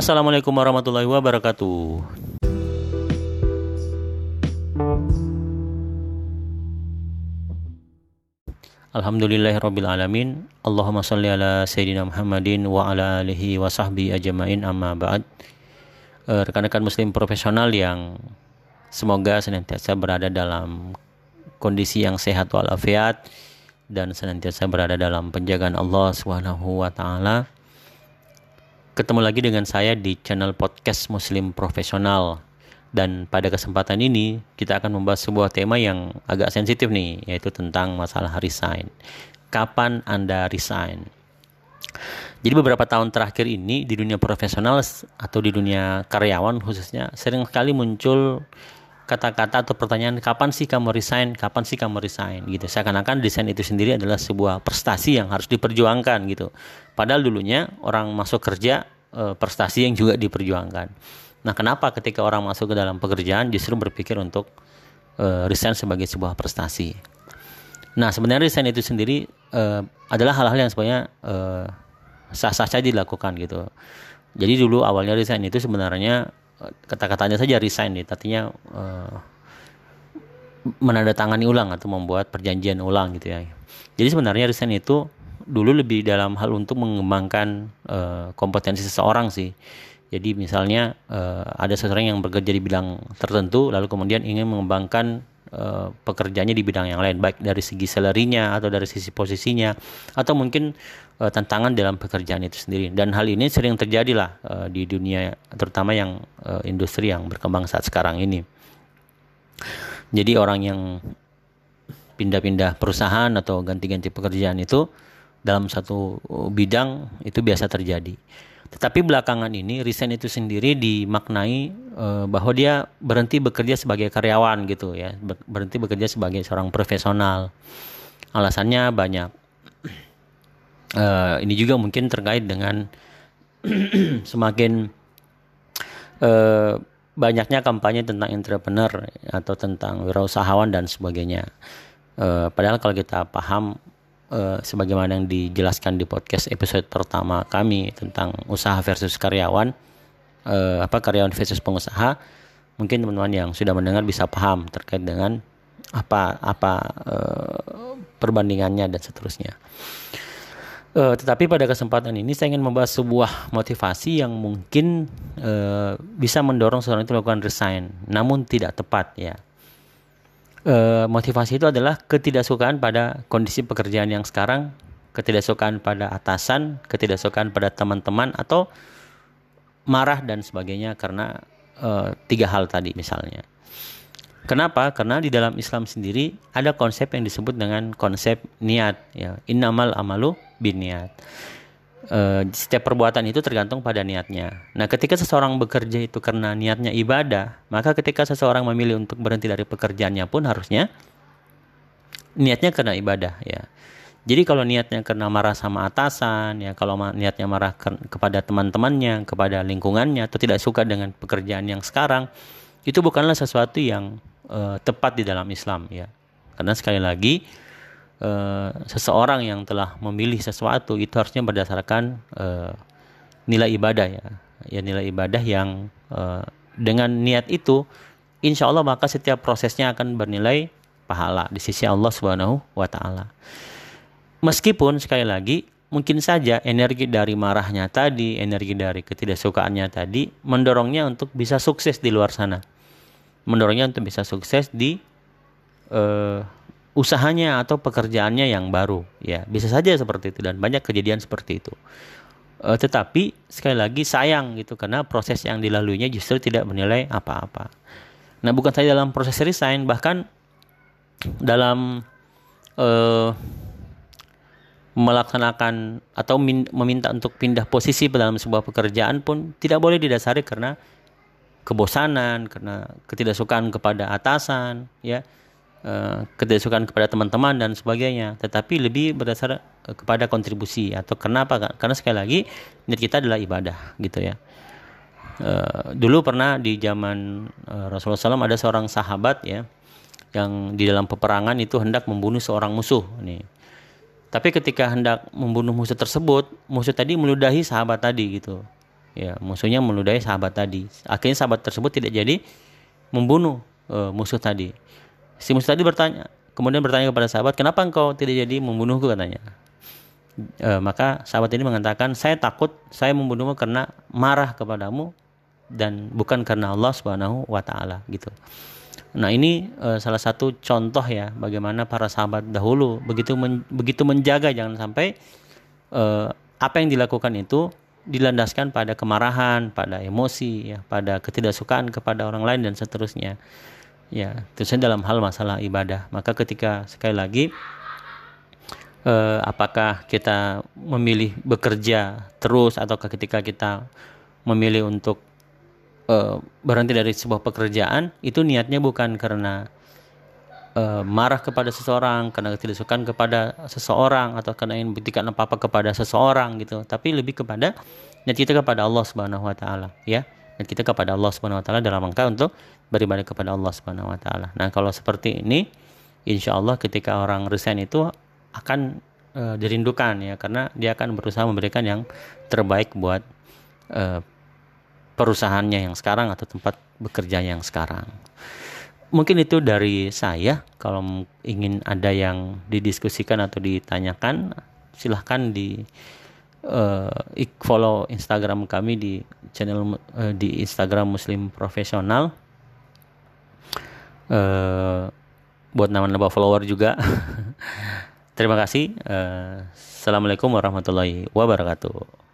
Assalamualaikum warahmatullahi wabarakatuh. Alhamdulillahirrabbilalamin Allahumma salli ala Sayyidina Muhammadin wa ala alihi wa sahbihi ajma'in amma ba'd eh, Rekan-rekan muslim profesional yang semoga senantiasa berada dalam kondisi yang sehat walafiat dan senantiasa berada dalam penjagaan Allah Subhanahu wa. Ketemu lagi dengan saya di channel podcast Muslim Profesional dan pada kesempatan ini kita akan membahas sebuah tema yang agak sensitif nih, yaitu tentang masalah resign. Kapan Anda resign? Jadi beberapa tahun terakhir ini di dunia profesional atau di dunia karyawan khususnya sering sekali muncul kata-kata atau pertanyaan kapan sih kamu resign, kapan sih kamu resign gitu. Seakan-akan desain itu sendiri adalah sebuah prestasi yang harus diperjuangkan gitu. Padahal dulunya orang masuk kerja eh, prestasi yang juga diperjuangkan. Nah, kenapa ketika orang masuk ke dalam pekerjaan justru berpikir untuk uh, resign sebagai sebuah prestasi? Nah, sebenarnya resign itu sendiri uh, adalah hal-hal yang sebenarnya sah-sah saja dilakukan gitu. Jadi dulu awalnya resign itu sebenarnya kata-katanya saja resign nih, artinya uh, menandatangani ulang atau membuat perjanjian ulang gitu ya. Jadi sebenarnya resign itu dulu lebih dalam hal untuk mengembangkan uh, kompetensi seseorang sih jadi misalnya uh, ada seseorang yang bekerja di bidang tertentu lalu kemudian ingin mengembangkan uh, pekerjaannya di bidang yang lain baik dari segi salarinya atau dari sisi posisinya atau mungkin uh, tantangan dalam pekerjaan itu sendiri dan hal ini sering terjadi lah uh, di dunia terutama yang uh, industri yang berkembang saat sekarang ini. Jadi orang yang pindah-pindah perusahaan atau ganti-ganti pekerjaan itu dalam satu bidang itu biasa terjadi. Tetapi belakangan ini resign itu sendiri dimaknai e, bahwa dia berhenti bekerja sebagai karyawan gitu ya, berhenti bekerja sebagai seorang profesional. Alasannya banyak. E, ini juga mungkin terkait dengan semakin e, banyaknya kampanye tentang entrepreneur atau tentang wirausahawan dan sebagainya. E, padahal kalau kita paham uh, sebagaimana yang dijelaskan di podcast episode pertama kami tentang usaha versus karyawan uh, apa karyawan versus pengusaha mungkin teman-teman yang sudah mendengar bisa paham terkait dengan apa apa uh, perbandingannya dan seterusnya. Uh, tetapi pada kesempatan ini saya ingin membahas sebuah motivasi yang mungkin uh, bisa mendorong seorang itu melakukan resign, namun tidak tepat ya e, motivasi itu adalah ketidaksukaan pada kondisi pekerjaan yang sekarang, ketidaksukaan pada atasan, ketidaksukaan pada teman-teman atau marah dan sebagainya karena e, tiga hal tadi misalnya. Kenapa? Karena di dalam Islam sendiri ada konsep yang disebut dengan konsep niat ya. Innamal amalu bin niat uh, setiap perbuatan itu tergantung pada niatnya. Nah, ketika seseorang bekerja itu karena niatnya ibadah, maka ketika seseorang memilih untuk berhenti dari pekerjaannya pun harusnya niatnya karena ibadah ya. Jadi kalau niatnya karena marah sama atasan, ya kalau niatnya marah ke kepada teman-temannya, kepada lingkungannya atau tidak suka dengan pekerjaan yang sekarang, itu bukanlah sesuatu yang uh, tepat di dalam Islam ya. Karena sekali lagi uh, seseorang yang telah memilih sesuatu itu harusnya berdasarkan uh, nilai ibadah ya ya nilai ibadah yang uh, dengan niat itu insya Allah maka setiap prosesnya akan bernilai pahala di sisi Allah Subhanahu wa taala. Meskipun sekali lagi mungkin saja energi dari marahnya tadi, energi dari ketidaksukaannya tadi mendorongnya untuk bisa sukses di luar sana. Mendorongnya untuk bisa sukses di uh, usahanya atau pekerjaannya yang baru. Ya bisa saja seperti itu dan banyak kejadian seperti itu. E, tetapi sekali lagi sayang gitu karena proses yang dilaluinya justru tidak bernilai apa-apa. Nah bukan saja dalam proses resign bahkan dalam e, melaksanakan atau min, meminta untuk pindah posisi dalam sebuah pekerjaan pun tidak boleh didasari karena kebosanan karena ketidaksukaan kepada atasan ya uh, ketidaksukaan kepada teman-teman dan sebagainya, tetapi lebih berdasar uh, kepada kontribusi atau kenapa? Karena sekali lagi niat kita adalah ibadah, gitu ya. Uh, dulu pernah di zaman Rasulullah SAW ada seorang sahabat ya yang di dalam peperangan itu hendak membunuh seorang musuh nih. Tapi ketika hendak membunuh musuh tersebut, musuh tadi meludahi sahabat tadi gitu. ya musuhnya meludahi sahabat tadi akhirnya sahabat tersebut tidak jadi membunuh uh, musuh tadi si musuh tadi bertanya kemudian bertanya kepada sahabat kenapa engkau tidak jadi membunuhku katanya e, maka sahabat ini mengatakan saya takut saya membunuhmu karena marah kepadamu dan bukan karena Allah Subhanahu wa taala gitu. Nah, ini e, salah satu contoh ya bagaimana para sahabat dahulu begitu men, begitu menjaga jangan sampai e, apa yang dilakukan itu dilandaskan pada kemarahan, pada emosi ya, pada ketidaksukaan kepada orang lain dan seterusnya. Ya, tentunya dalam hal masalah ibadah. Maka ketika sekali lagi eh, apakah kita memilih bekerja terus atau ketika kita memilih untuk eh, berhenti dari sebuah pekerjaan itu niatnya bukan karena eh, marah kepada seseorang karena tidak suka kepada seseorang atau karena ingin buktikan apa apa kepada seseorang gitu tapi lebih kepada niat kita kepada Allah Subhanahu Wa Taala ya kita kepada Allah Subhanahu Wa Taala dalam rangka untuk beribadah kepada Allah Subhanahu Wa Taala nah kalau seperti ini insya Allah ketika orang resign itu akan e, dirindukan ya karena dia akan berusaha memberikan yang terbaik buat e, perusahaannya yang sekarang atau tempat bekerja yang sekarang. Mungkin itu dari saya. Kalau ingin ada yang didiskusikan atau ditanyakan, silahkan di uh, follow Instagram kami di channel uh, di Instagram Muslim Profesional. Uh, buat nama-nama follower juga. Terima kasih. Uh, Assalamualaikum warahmatullahi wabarakatuh.